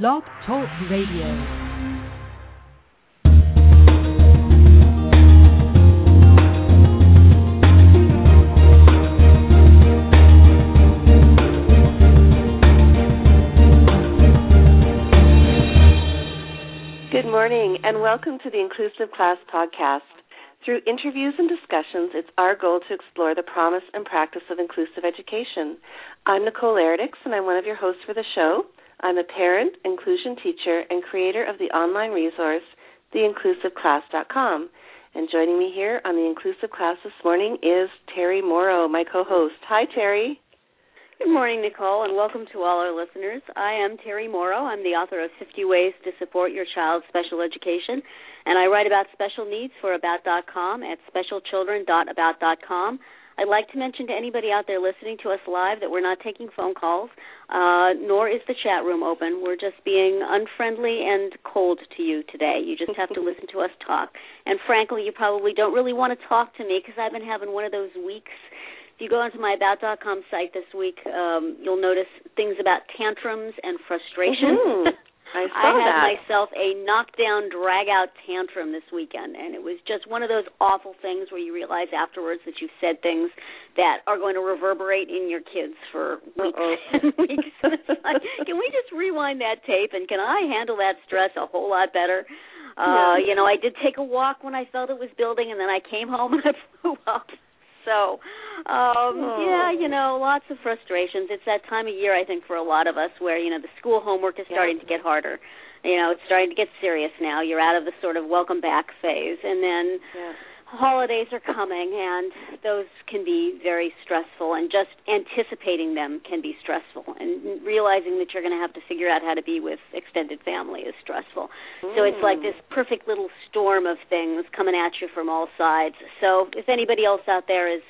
Blog Talk Radio. Good morning, and welcome to the Inclusive Class Podcast. Through interviews and discussions, it's our goal to explore the promise and practice of inclusive education. I'm Nicole Eredics, and I'm one of your hosts for the show. I'm a parent, inclusion teacher, and creator of the online resource, theinclusiveclass.com. And joining me here on the Inclusive Class this morning is Terri Mauro, my co host. Hi, Terri. Good morning, Nicole, and welcome to all our listeners. I am Terri Mauro. I'm the author of 50 Ways to Support Your Child's Special Education, and I write about special needs for About.com at specialchildren.about.com. I'd like to mention to anybody out there listening to us live that we're not taking phone calls, uh, nor is the chat room open. We're just being unfriendly and cold to you today. You just have to listen to us talk. And frankly, you probably don't really want to talk to me because I've been having one of those weeks If you go onto my about.com site this week, um, you'll notice things about tantrums and frustration. Mm-hmm. I I had that. myself a knockdown, drag out tantrum this weekend, and it was just one of those awful things where you realize afterwards that you've said things that are going to reverberate in your kids for weeks and weeks. Like, can we just rewind that tape and can I handle that stress a whole lot better? Uh, Yeah. you know, I did take a walk when I felt it was building, and then I came home and I blew up. So, um, Oh. yeah, you know, lots of frustrations. It's that time of year, I think, for a lot of us where you know the school homework is Yeah. starting to get harder. You know, it's starting to get serious now. You're out of the sort of welcome back phase, and then Yeah. Holidays are coming and those can be very stressful and just anticipating them can be stressful. And realizing that you're going to have to figure out how to be with extended family is stressful. So it's like Mm. this perfect little storm of things coming at you from all sides. So if anybody else out there is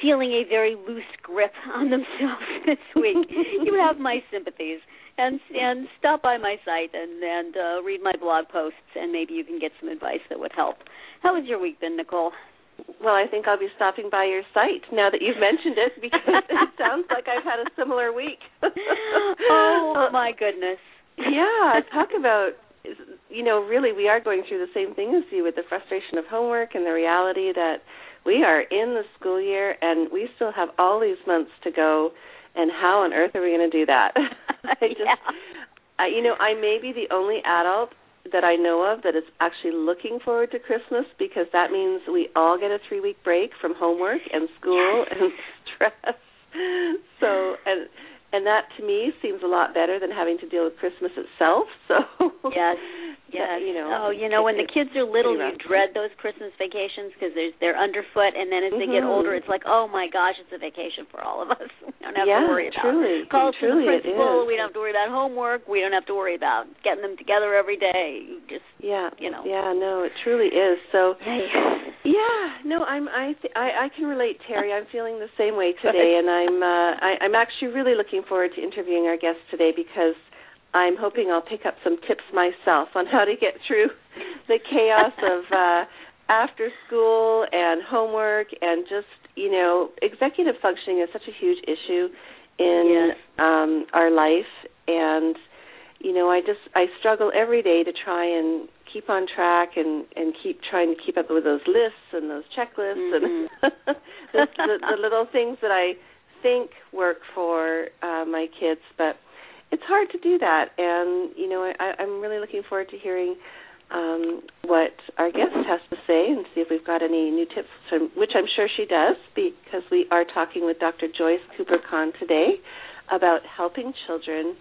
feeling a very loose grip on themselves this week you have my sympathies. And and stop by my site and and uh, read my blog posts and maybe you can get some advice that would help how has your week been, Nicole? Well, I think I'll be stopping by your site now that you've mentioned it because it sounds like I've had a similar week. oh my goodness. yeah, talk about you know, really we are going through the same thing as you with the frustration of homework and the reality that we are in the school year and we still have all these months to go and how on earth are we going to do that? I just yeah. I, you know, I may be the only adult that I know of that is actually looking forward to Christmas because that means we all get a three week break from homework and school and stress. So and and that to me seems a lot better than having to deal with Christmas itself. So Yes. That, you know. oh, you know, when the kids are little, you dread those Christmas vacations because they're they're underfoot, and then as they get Mhm. older, it's like, oh my gosh, it's a vacation for all of us. We don't have yeah, to worry about truly, calls truly from the principal. We don't have to worry about homework. We don't have to worry about getting them together every day. You Just Yeah, you know. Yeah, no, it truly is. So. Yeah, no, I'm I th- I, I can relate, Terri. I'm feeling the same way today, and I'm uh, I, I'm actually really looking forward to interviewing our guest today because I'm hoping I'll pick up some tips myself on how to get through the chaos of uh, after school and homework and just you know executive functioning is such a huge issue in Yes. um, our life, and you know I just I struggle every day to try and keep on track and and keep trying to keep up with those lists and those checklists Mhm. and the, the, the little things that I think work for uh, my kids, but it's hard to do that. And you know, I, I'm really looking forward to hearing um, what our guest has to say and see if we've got any new tips, from, which I'm sure she does, because we are talking with Dr. Joyce Cooper Kahn today about helping children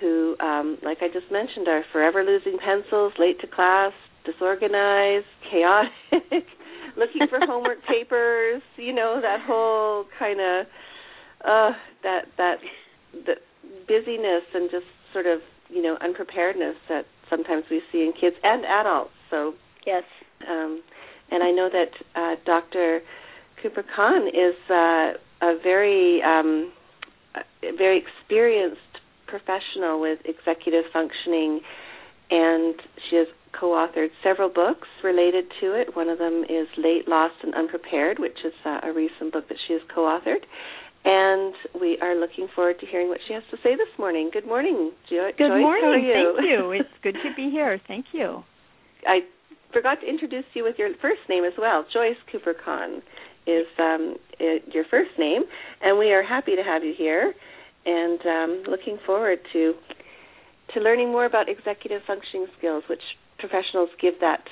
who, um, like I just mentioned, are forever losing pencils, late to class, disorganized, chaotic, looking for homework papers. You know that whole kind of uh, that that the busyness and just sort of you know unpreparedness that sometimes we see in kids and adults. So, Yes. um, and I know that uh, Dr. Cooper Kahn is uh, a very um, a very experienced professional with executive functioning, and she has co-authored several books related to it. One of them is Late, Lost, and Unprepared, which is uh, a recent book that she has co-authored. And we are looking forward to hearing what she has to say this morning. Good morning, jo- Good Joyce. morning. How are you? Thank you. It's good to be here. Thank you. I forgot to introduce you with your first name as well. Joyce Cooper Kahn is um, your first name, and we are happy to have you here, and um, looking forward to to learning more about executive functioning skills, which professionals give that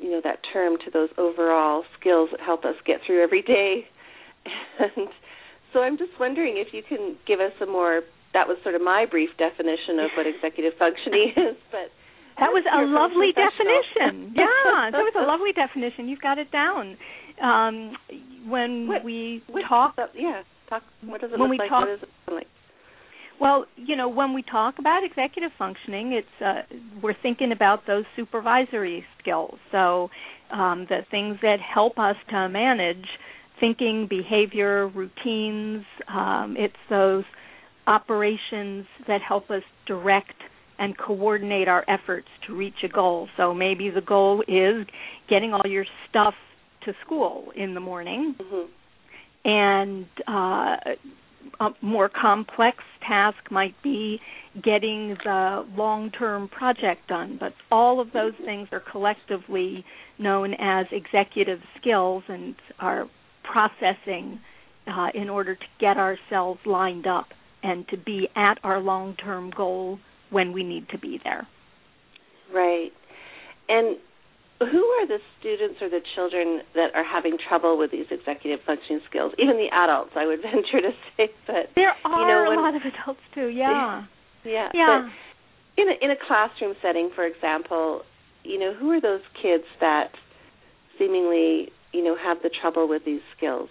you know that term to those overall skills that help us get through every day. And so I'm just wondering if you can give us a more that was sort of my brief definition of what executive functioning is, but That was a lovely definition. yeah, that was a lovely definition. You've got it down. Um, when What- we What talk, yeah, talk. What does it When look we like? talk- what does it like? well, you know, when we talk about executive functioning, it's uh, we're thinking about those supervisory skills. So um, the things that help us to manage thinking, behavior, routines. Um, it's those operations that help us direct and coordinate our efforts to reach a goal. So maybe the goal is getting all your stuff to school in the morning, hmm and uh, a more complex task might be getting the long-term project done. But all of those things are collectively known as executive skills and are processing uh, in order to get ourselves lined up and to be at our long-term goal when we need to be there. Right. And who are the students or the children that are having trouble with these executive functioning skills? Even the adults, I would venture to say. But There are you know, when, a lot of adults too. Yeah. yeah, Yeah. In a, in a classroom setting, for example, you know, who are those kids that seemingly, you know, have the trouble with these skills?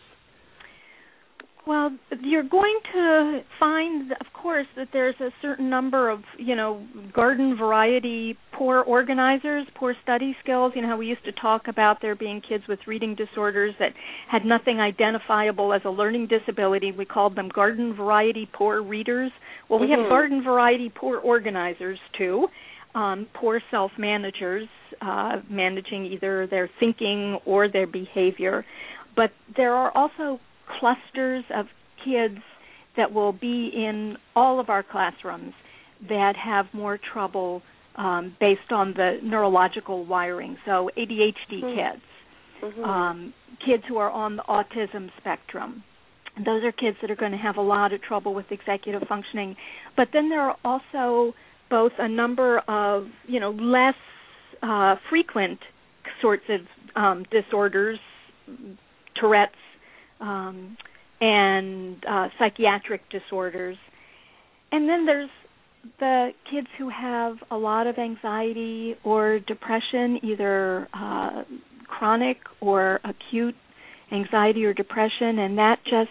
Well, you're going to find, of course, that there's a certain number of, you know, garden variety poor organizers, poor study skills. You know how we used to talk about there being kids with reading disorders that had nothing identifiable as a learning disability. We called them garden variety poor readers. Well, we Mhm. have garden variety poor organizers too. Um, poor self managers, uh, managing either their thinking or their behavior. But there are also clusters of kids that will be in all of our classrooms that have more trouble um, based on the neurological wiring. So ADHD Hmm. kids, Mhm. um, kids who are on the autism spectrum. Those are kids that are going to have a lot of trouble with executive functioning. But then there are also both a number of, you know, less uh, frequent sorts of um, disorders, Tourette's, um, and uh, psychiatric disorders. And then there's the kids who have a lot of anxiety or depression, either uh, chronic or acute anxiety or depression, and that just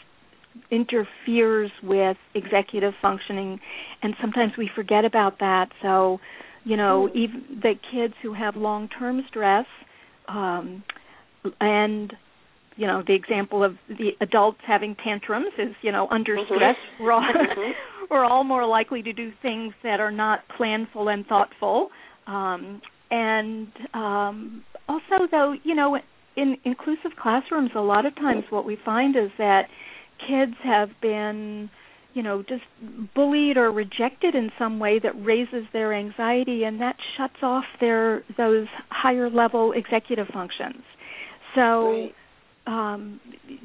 interferes with executive functioning. And sometimes we forget about that. So, you know, Hmm. even the kids who have long-term stress, um, and you know the example of the adults having tantrums is you know under Mhm. stress we're all Mhm. we're all more likely to do things that are not planful and thoughtful um and um also though you know in inclusive classrooms a lot of times what we find is that kids have been you know just bullied or rejected in some way that raises their anxiety and that shuts off their those higher level executive functions so Right. um,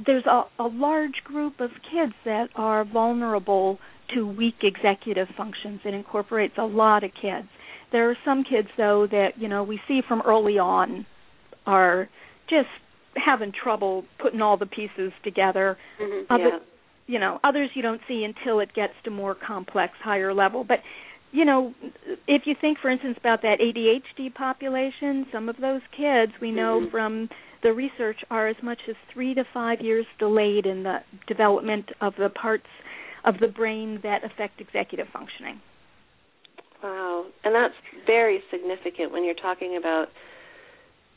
there's a, a large group of kids that are vulnerable to weak executive functions. It incorporates a lot of kids. There are some kids, though, that you know we see from early on are just having trouble putting all the pieces together. Mhm. Other, Yeah. You know, others you don't see until it gets to more complex, higher level. But you know, if you think, for instance, about that ADHD population, some of those kids we know Mhm. from the research are as much as three to five years delayed in the development of the parts of the brain that affect executive functioning. Wow, and that's very significant when you're talking about,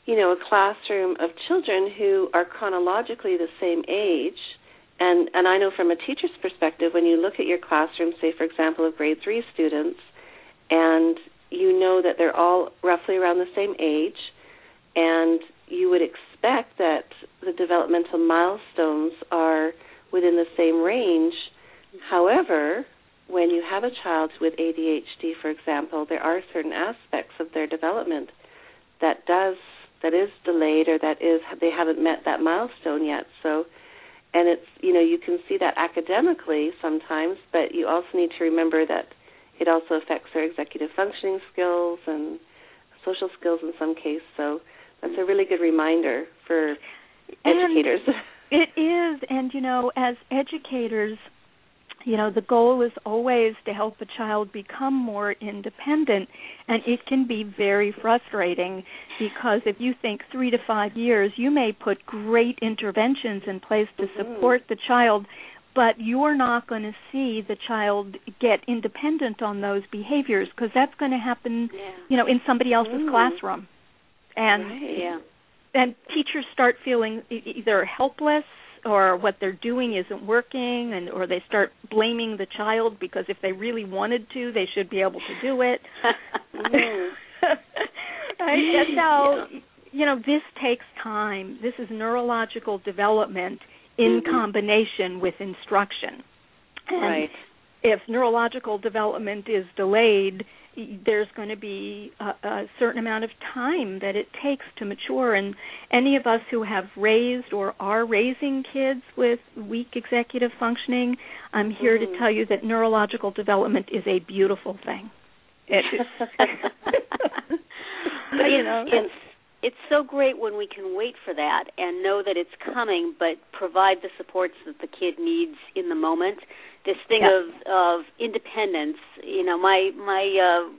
you know, a classroom of children who are chronologically the same age. And and I know from a teacher's perspective, when you look at your classroom, say for example, of grade three students, and you know that they're all roughly around the same age, and you would expect that the developmental milestones are within the same range. However, when you have a child with ADHD, for example, there are certain aspects of their development that does that is delayed or that is they haven't met that milestone yet. So, and it's you know you can see that academically sometimes, but you also need to remember that it also affects their executive functioning skills and social skills in some case. So that's a really good reminder for educators. It is, and you know, as educators, you know the goal is always to help a child become more independent and it can be very frustrating because if you think 3 to 5 years you may put great interventions in place to mm-hmm. support the child but you're not going to see the child get independent on those behaviors because that's going to happen yeah. you know in somebody else's mm. classroom and right. yeah and teachers start feeling either helpless or what they're doing isn't working and or they start blaming the child because if they really wanted to they should be able to do it mm. right? so yeah. you know this takes time this is neurological development in mm-hmm. combination with instruction and right if neurological development is delayed there's going to be a, a certain amount of time that it takes to mature. And any of us who have raised or are raising kids with weak executive functioning i'm here mm-hmm. to tell you that neurological development is a beautiful thing. It, you know it's it's so great when we can wait for that and know that it's coming but provide the supports that the kid needs in the moment this thing yeah. of of independence. You know, my my uh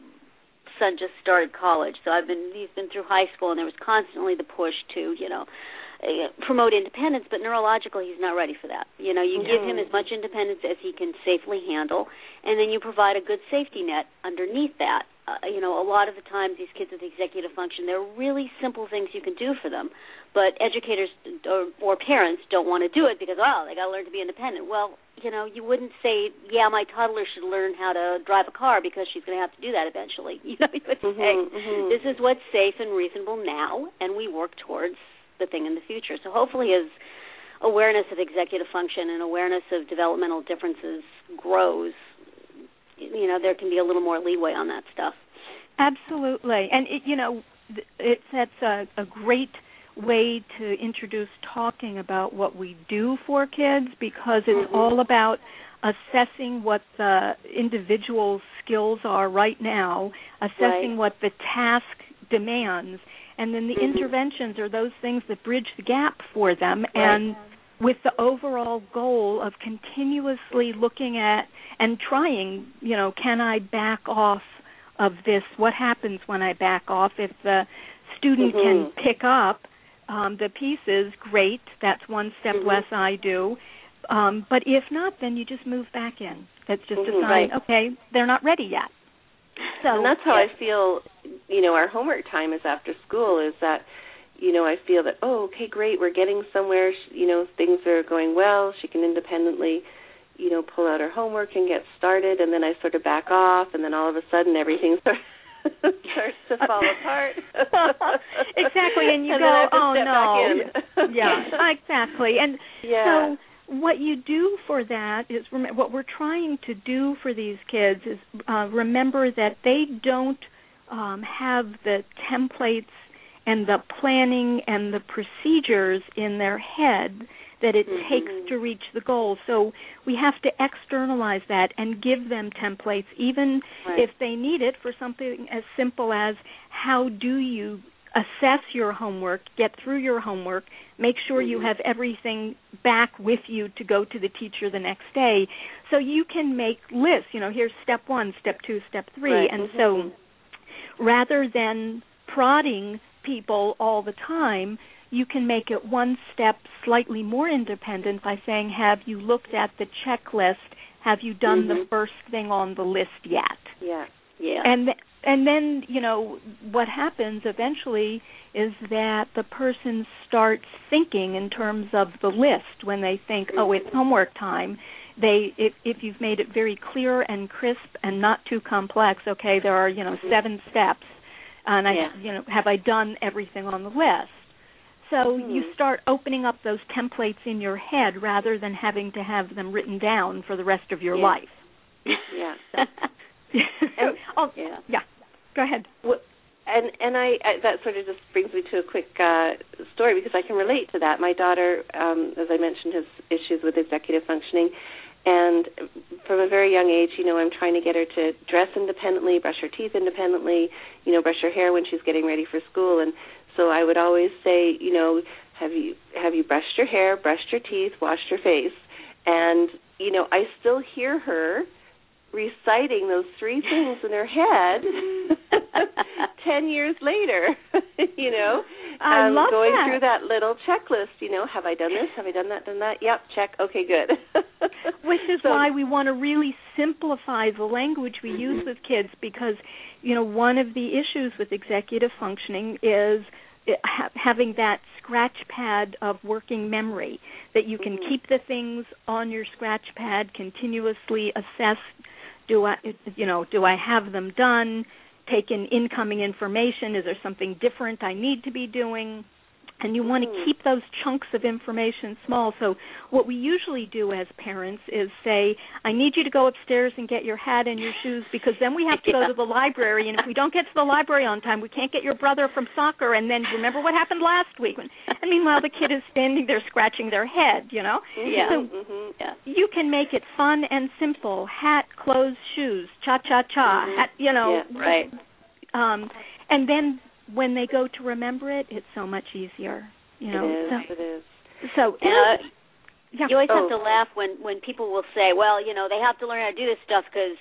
son just started college, so I've been he's been through high school, and there was constantly the push to you know uh, promote independence, but neurologically he's not ready for that. You know, you give him as much independence as he can safely handle, and then you provide a good safety net underneath that. Uh, you know, a lot of the times these kids with executive function, there are really simple things you can do for them, but educators or, or parents don't want to do it because oh, they got to learn to be independent. Well, you know, you wouldn't say, yeah, my toddler should learn how to drive a car because she's going to have to do that eventually. You know, you would mm-hmm, say, mm-hmm. this is what's safe and reasonable now, and we work towards the thing in the future. So hopefully, as awareness of executive function and awareness of developmental differences grows, you know, there can be a little more leeway on that stuff. Absolutely, and it, you know, it sets a, a great way to introduce talking about what we do for kids because it's mm-hmm. all about assessing what the individual's skills are right now, assessing right. what the task demands, and then the mm-hmm. interventions are those things that bridge the gap for them right. and with the overall goal of continuously looking at and trying, you know, can I back off of this? What happens when I back off? If the student mm-hmm. can pick up um, the pieces, great. That's one step mm-hmm. less I do. Um, but if not, then you just move back in. That's just mm-hmm, a sign. right. Okay, they're not ready yet. So and that's how I feel. You know, our homework time is after school. Is that you know I feel that oh okay great we're getting somewhere. You know things are going well. She can independently you know pull out her homework and get started, and then I sort of back off, and then all of a sudden everything starts starts to fall apart. exactly, and you and go, oh no, yeah, exactly, and yeah. so what you do for that is rem- what we're trying to do for these kids is uh, remember that they don't um, have the templates and the planning and the procedures in their head that it mm-hmm. takes to reach the goal. So we have to externalize that and give them templates, even right. if they need it for something as simple as how do you assess your homework, get through your homework, make sure mm-hmm. you have everything back with you to go to the teacher the next day. So you can make lists, you know, here's step 1, step 2, step 3 right. and mm-hmm. so rather than prodding people all the time, you can make it one step slightly more independent by saying, Have you looked at the checklist? Have you done mm-hmm. the first thing on the list yet? Yeah. Yeah. And th- and then, you know, what happens eventually is that the person starts thinking in terms of the list when they think, "Oh, it's homework time." They if if you've made it very clear and crisp and not too complex, okay, there are, you know, seven steps and I Yeah. you know, have I done everything on the list? so Mm-hmm. you start opening up those templates in your head rather than having to have them written down for the rest of your Yeah. life. Yeah. so, oh, yeah. yeah. Go ahead. Well, and and I, I that sort of just brings me to a quick uh story because I can relate to that. My daughter, um, as I mentioned, has issues with executive functioning, and from a very young age, you know, I'm trying to get her to dress independently, brush her teeth independently, you know, brush her hair when she's getting ready for school, and so I would always say, you know, have you have you brushed your hair, brushed your teeth, washed your face, and you know, I still hear her reciting those three things in her head ten years later you know I um, love going that. through that little checklist you know have i done this? Have i done that? Done that? Yep check. Okay good. Which is So- why we want to really simplify the language we use with kids because, you know, one of the issues with executive functioning is ha- having that scratch pad of working memory that you can Mhm. keep the things on your scratch pad continuously assess do I you know do I have them done take in incoming information? Is there something different I need to be doing and you want to Mhm. keep those chunks of information small. So what we usually do as parents is say, I need you to go upstairs and get your hat and your shoes because then we have to go to the library and if we don't get to the library on time, we can't get your brother from soccer and then remember what happened last week. And meanwhile the kid is standing there scratching their head, you know? Yeah. So mhm. Yeah. you can make it fun and simple. Hat, clothes, shoes, cha cha cha. Mhm. Hat, you know, Yeah. Right. um and then when they go to remember it, it's so much easier. You know, it is so, it is so And, uh, yeah. You always Oh. have to laugh when when people will say, "Well, you know, they have to learn how to do this stuff because."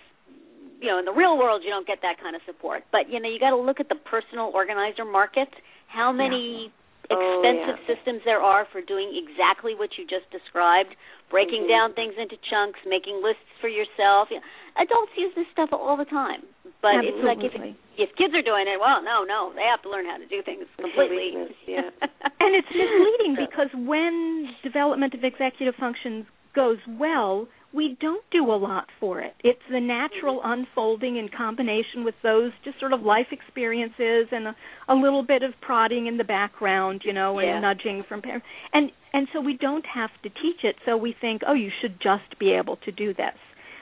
You know, in the real world, you don't get that kind of support. But you know, you got to look at the personal organizer market. How many Oh, expensive yeah. systems there are for doing exactly what you just described, breaking Mhm. down things into chunks, making lists for yourself. You know, adults use this stuff all the time, but it's like if if kids are doing it, well, no, no, they have to learn how to do things completely. yeah. and it's misleading because when development of executive functions goes well, we don't do a lot for it. It's the natural mm-hmm. unfolding in combination with those just sort of life experiences and a, a little bit of prodding in the background, you know, and Yeah. nudging from parents. And and so we don't have to teach it. So we think, oh, you should just be able to do this.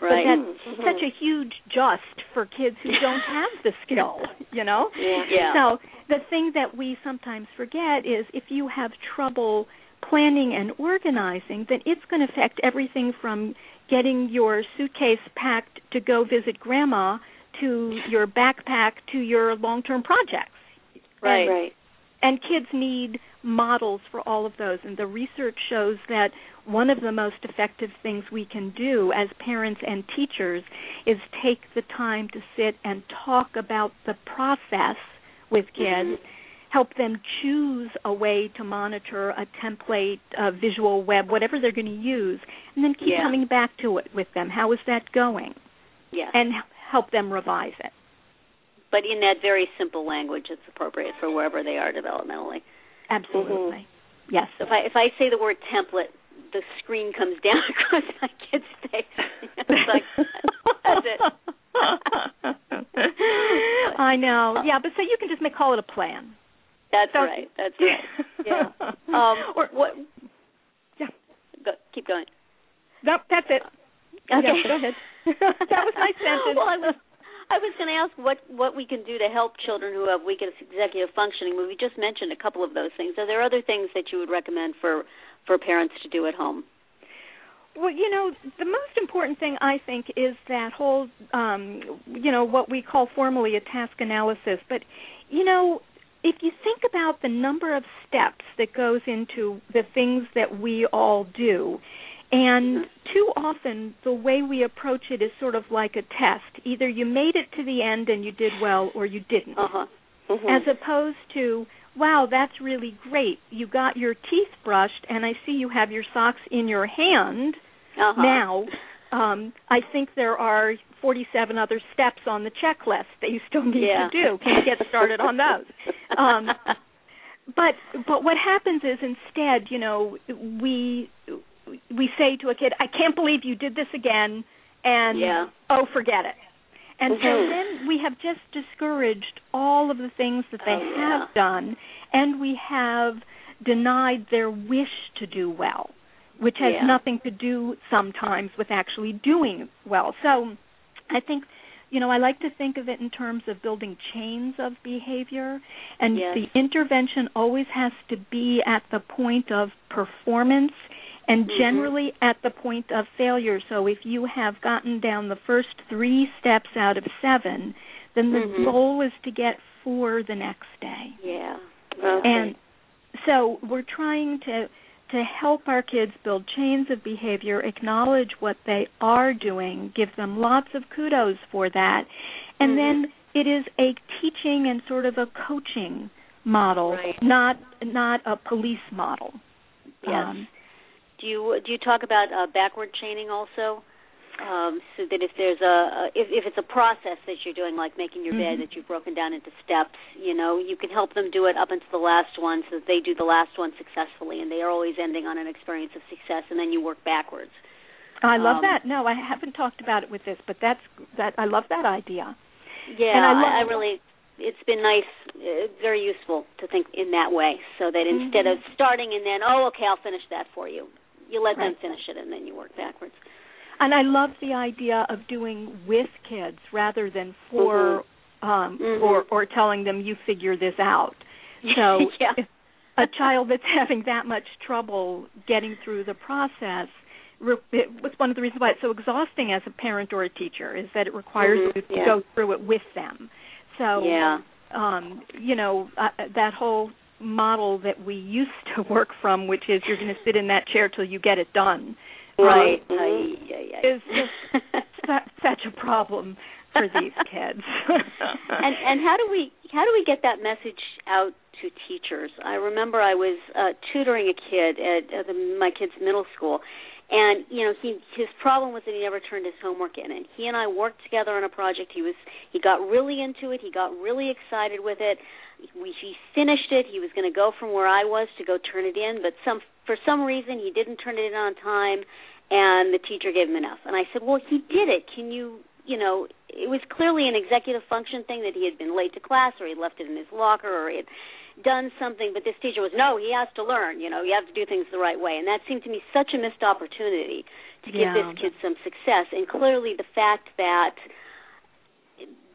Right. But that's Mhm. such a huge just for kids who don't have the skill, you know? yeah Yeah. So the thing that we sometimes forget is if you have trouble planning and organizing, then it's going to affect everything from getting your suitcase packed to go visit grandma to your backpack to your long-term projects. Right. right And kids need models for all of those. And the research shows that one of the most effective things we can do as parents and teachers is take the time to sit and talk about the process with mm-hmm. kids, help them choose a way to monitor a template, a visual web, whatever they're going to use, and then keep Yeah. coming back to it with them. How is that going? Yeah. And help them revise it. But in that very simple language it's appropriate for wherever they are developmentally. Absolutely. Yes. So if I if I say the word template, the screen comes down across my kid's face. it's like that's it. I know. Yeah, but so you can just make call it a plan. That's So- right. That's right. Yeah. Um, or what? Yeah. Go, keep going. Nope, that's it. Okay. Yeah, go ahead. that was my sentence. Well, I was I was going to ask what what we can do to help children who have weak executive functioning. We just mentioned a couple of those things. Are there other things that you would recommend for for parents to do at home? Well, you know, the most important thing I think is that whole, um, you know, what we call formally a task analysis. But, you know, if you think about the number of steps that goes into the things that we all do, and too often the way we approach it is sort of like a test. Either you made it to the end and you did well, or you didn't Uh huh. Mhm. as opposed to wow that's really great you got your teeth brushed and i see you have your socks in your hand Uh-huh. now um i think there are 47 other steps on the checklist that you still need Yeah. to do can you get started on those um but but what happens is instead you know we we say to a kid i can't believe you did this again and Yeah. oh forget it and so Mhm. then we have just discouraged all of the things that they Oh, yeah. have done and we have denied their wish to do well, which has Yeah. nothing to do sometimes with actually doing well. So I think you know, I like to think of it in terms of building chains of behavior, and Yes. the intervention always has to be at the point of performance and Mhm. generally at the point of failure. So if you have gotten down the first three steps out of seven, then the Mhm. goal is to get four the next day. Yeah. Okay. And so we're trying to to help our kids build chains of behavior, acknowledge what they are doing, give them lots of kudos for that. And Mhm. then it is a teaching and sort of a coaching model, Right. not not a police model. Yes. Um, do you do you talk about uh, backward chaining also? Um, so that if there's a, if if it's a process that you're doing, like making your bed Mhm. that you've broken down into steps, you know, you can help them do it up until the last one, so that they do the last one successfully, and they are always ending on an experience of success, and then you work backwards. I love Um, that. No, I haven't talked about it with this, but that's that I love that idea. Yeah, And I I, love- I really. It's been nice, uh, very useful to think in that way, so that instead Mhm. of starting and then, oh, okay, I'll finish that for you, you let them finish it, and then you work backwards. And I love the idea of doing with kids rather than for um Mhm. or or telling them you figure this out. So yeah. a child that's having that much trouble getting through the process it was one of the reasons why it's so exhausting as a parent or a teacher is that it requires Mhm, you to yeah. go through it with them. So Yeah. um you know uh, that whole model that we used to work from which is you're going to sit in that chair till you get it done Right. Mhm. Ay, ay, ay. is just su- such a problem for these kids. and and how do we how do we get that message out to teachers? I remember I was uh, tutoring a kid at, at the, my kid's middle school, and you know he his problem was that he never turned his homework in, and he and I worked together on a project. He was he got really into it. He got really excited with it. We he finished it. He was going to go from where I was to go turn it in, but some for some reason he didn't turn it in on time, and the teacher gave him an F. And I said, well, he did it. Can you you know, it was clearly an executive function thing that he had been late to class or he left it in his locker or he had done something, but this teacher was, no, he has to learn, you know, you have to do things the right way. And that seemed to me such a missed opportunity to give Yeah. this kid some success. And clearly the fact that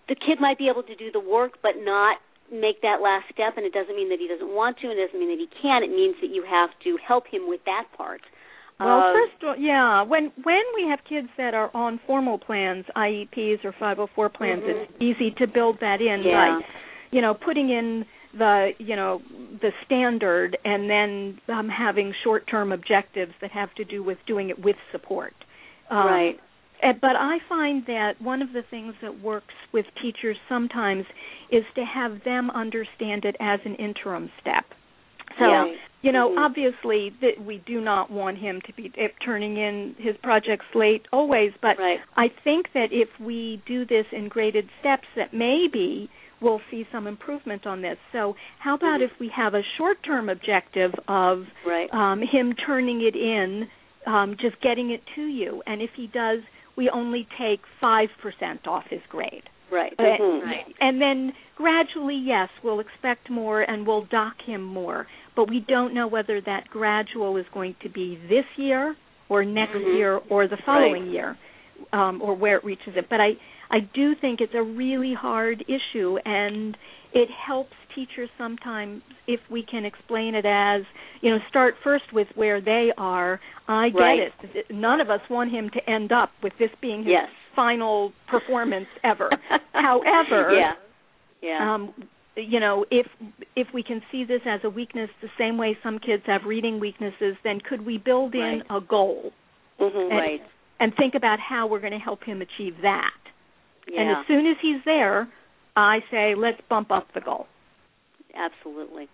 the kid might be able to do the work but not make that last step and it doesn't mean that he doesn't want to and it doesn't mean that he can it means that you have to help him with that part Well, Um, first, of all, yeah, when when we have kids that are on formal plans, IEPs or 504 plans, Mhm. it's easy to build that in Yeah. by, you know, putting in the you know the standard and then um, having short-term objectives that have to do with doing it with support. Um, right uh, But I find that one of the things that works with teachers sometimes is to have them understand it as an interim step. So, Yeah. you know, Mhm. obviously that we do not want him to be turning in his projects late always, but right I think that if we do this in graded steps that maybe we'll see some improvement on this. So, how about Mhm. if we have a short-term objective of right um, him turning it in, um, just getting it to you. And if he does, we only take 5% off his grade. right Mhm. right And then gradually, yes, we'll expect more and we'll dock him more. But we don't know whether that gradual is going to be this year or next Mhm. year or the following year, um, or where it reaches it. But I, I do think it's a really hard issue, and it helps teachers sometimes if we can explain it as, you know, start first with where they are. I get Right. it. None of us want him to end up with this being his yes final performance ever. However, yeah yeah um, you know, if if we can see this as a weakness, the same way some kids have reading weaknesses, then could we build in Right. a goal Mhm. and- right and think about how we're going to help him achieve that? yeah And as soon as he's there, I say let's bump up the goal. Absolutely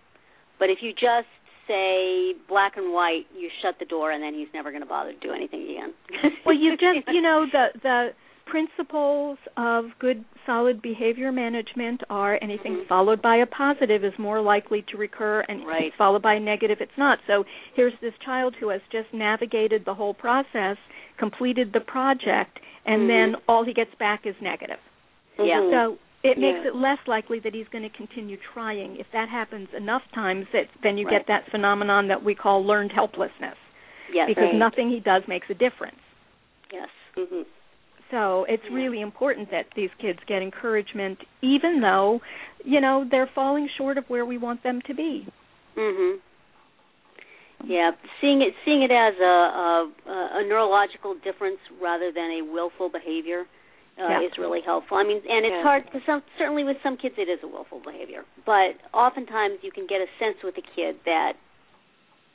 but if you just say black and white you shut the door and then he's never going to bother to do anything again Well, you just you know the the principles of good solid behavior management are anything Mhm. followed by a positive is more likely to recur and Right. followed by a negative it's not so here's this child who has just navigated the whole process completed the project and Mhm. then all he gets back is negative yeah so it makes Yeah. it less likely that he's going to continue trying. If that happens enough times, that then you Right. get that phenomenon that we call learned helplessness, Yes. because Right. nothing he does makes a difference. Yes. hmm So it's Yeah. really important that these kids get encouragement, even though, you know, they're falling short of where we want them to be. Mhm. Yeah, seeing it seeing it as a a, a neurological difference rather than a willful behavior uh, Yeah. is really helpful. I mean, and it's Yeah. hard because some certainly with some kids it is a willful behavior, but oftentimes you can get a sense with a kid that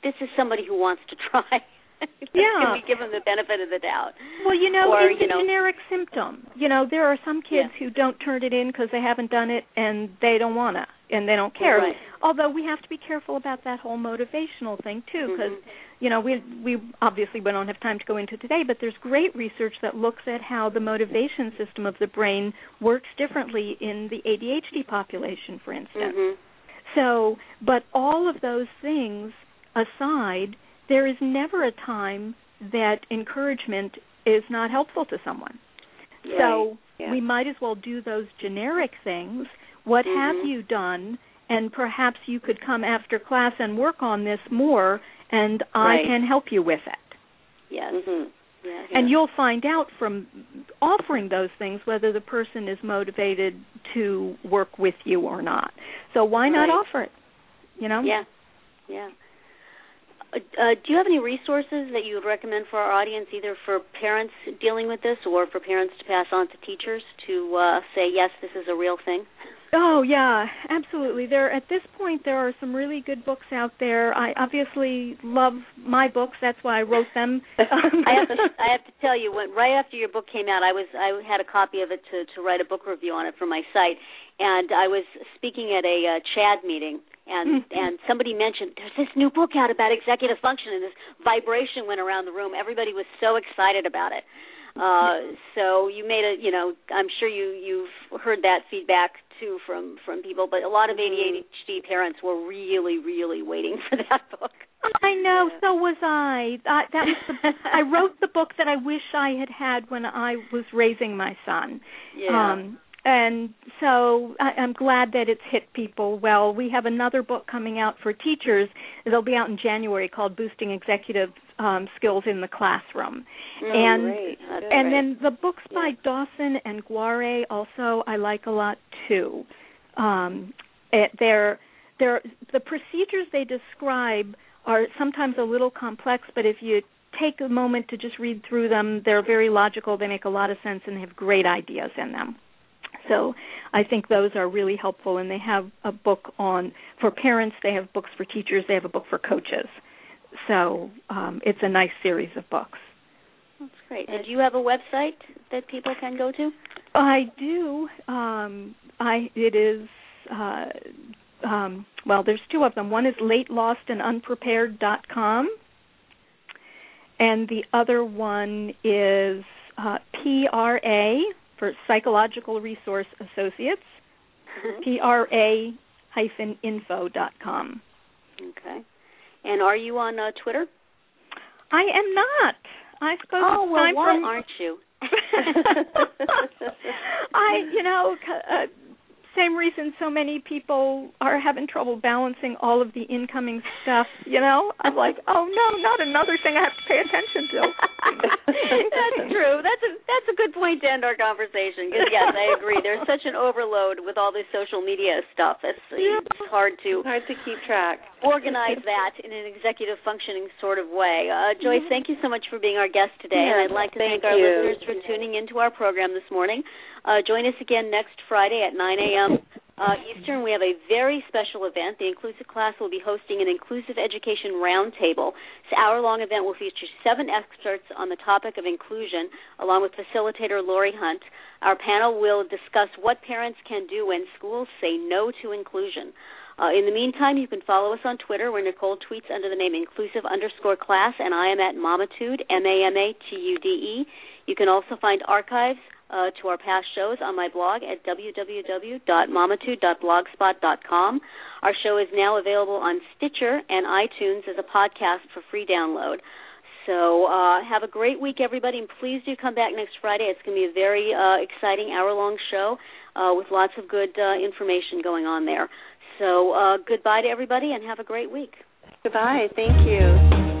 this is somebody who wants to try. Yeah. Can we give them the benefit of the doubt? Well, you know, Or, it's you a know- generic symptom. You know, there are some kids who don't turn it in because they haven't done it and they don't wanna and they don't care. Right. Although we have to be careful about that whole motivational thing too, because Mhm. you know we we obviously we don't have time to go into today, but there's great research that looks at how the motivation system of the brain works differently in the ADHD population, for instance. Mhm. So, but all of those things aside, there is never a time that encouragement is not helpful to someone. So Yeah. we might as well do those generic things. What have Mhm. you done? And perhaps you could come after class and work on this more, and I can help you with it. Yes. hmm Yes. And you'll find out from offering those things whether the person is motivated to work with you or not. So why not Right. offer it? You know? Yeah, yeah. Uh, uh, do you have any resources that you would recommend for our audience, either for parents dealing with this or for parents to pass on to teachers to uh, say, yes, this is a real thing? Oh yeah, absolutely. There at this point there are some really good books out there. I obviously love my books. That's why I wrote them. I have to I have to tell you when right after your book came out I was I had a copy of it to to write a book review on it for my site and I was speaking at a uh, CHADD meeting and and somebody mentioned there's this new book out about executive function and this vibration went around the room everybody was so excited about it uh so you made a you know I'm sure you you've heard that feedback too from from people but a lot of ADHD parents were really really waiting for that book I know, so was I. I that was the, I wrote the book that I wish I had had when I was raising my son. yeah Um and so I, I'm glad that it's hit people well. We have another book coming out for teachers. It'll be out in January called Boosting Executive um, Skills in the Classroom. Mm, and great. And then the books by Yeah. Dawson and Guare also I like a lot too. Um, it, they're they're the procedures they describe are sometimes a little complex, but if you take a moment to just read through them, they're very logical. They make a lot of sense and they have great ideas in them. So I think those are really helpful, and they have a book on for parents. They have books for teachers. They have a book for coaches. So um, it's a nice series of books. That's great. And do you have a website that people can go to? I do. Um, I it is. Uh, um, well, there's two of them. One is latelostandunprepared.com, and unprepared.com, and the other one is uh, PRA for Psychological Resource Associates. PRA hyphen info dot com. Okay. And are you on uh, Twitter? I am not. I suppose Oh well, why for aren't you? I, you know, uh, same reason so many people are having trouble balancing all of the incoming stuff. You know, I'm like, oh no, not another thing I have to pay attention to. that's true. That's a that's a good point to end our conversation. Because yes, I agree. There's such an overload with all this social media stuff. It's, it's hard to Hard to keep track. organize that in an executive functioning sort of way. Uh, Joyce, thank you so much for being our guest today, and I'd like to thank thank our you. listeners for tuning into our program this morning. Uh, join us again next Friday at 9 a.m. Uh, Eastern. We have a very special event. The Inclusive class will be hosting an Inclusive Education Roundtable. This hour-long event will feature seven experts on the topic of inclusion, along with facilitator Lori Hunt. Our panel will discuss what parents can do when schools say no to inclusion. Uh, in the meantime, you can follow us on Twitter, where Nicole tweets under the name inclusive underscore class, and I am at Mamatude, M A M A T U D E. You can also find archives uh, to our past shows on my blog at www.mamatude.blogspot.com. Our show is now available on Stitcher and iTunes as a podcast for free download. So uh, have a great week, everybody, and please do come back next Friday. It's going to be a very uh, exciting hour-long show. uh, with lots of good uh, information going on there. So uh, goodbye to everybody and have a great week. Goodbye. Thank you.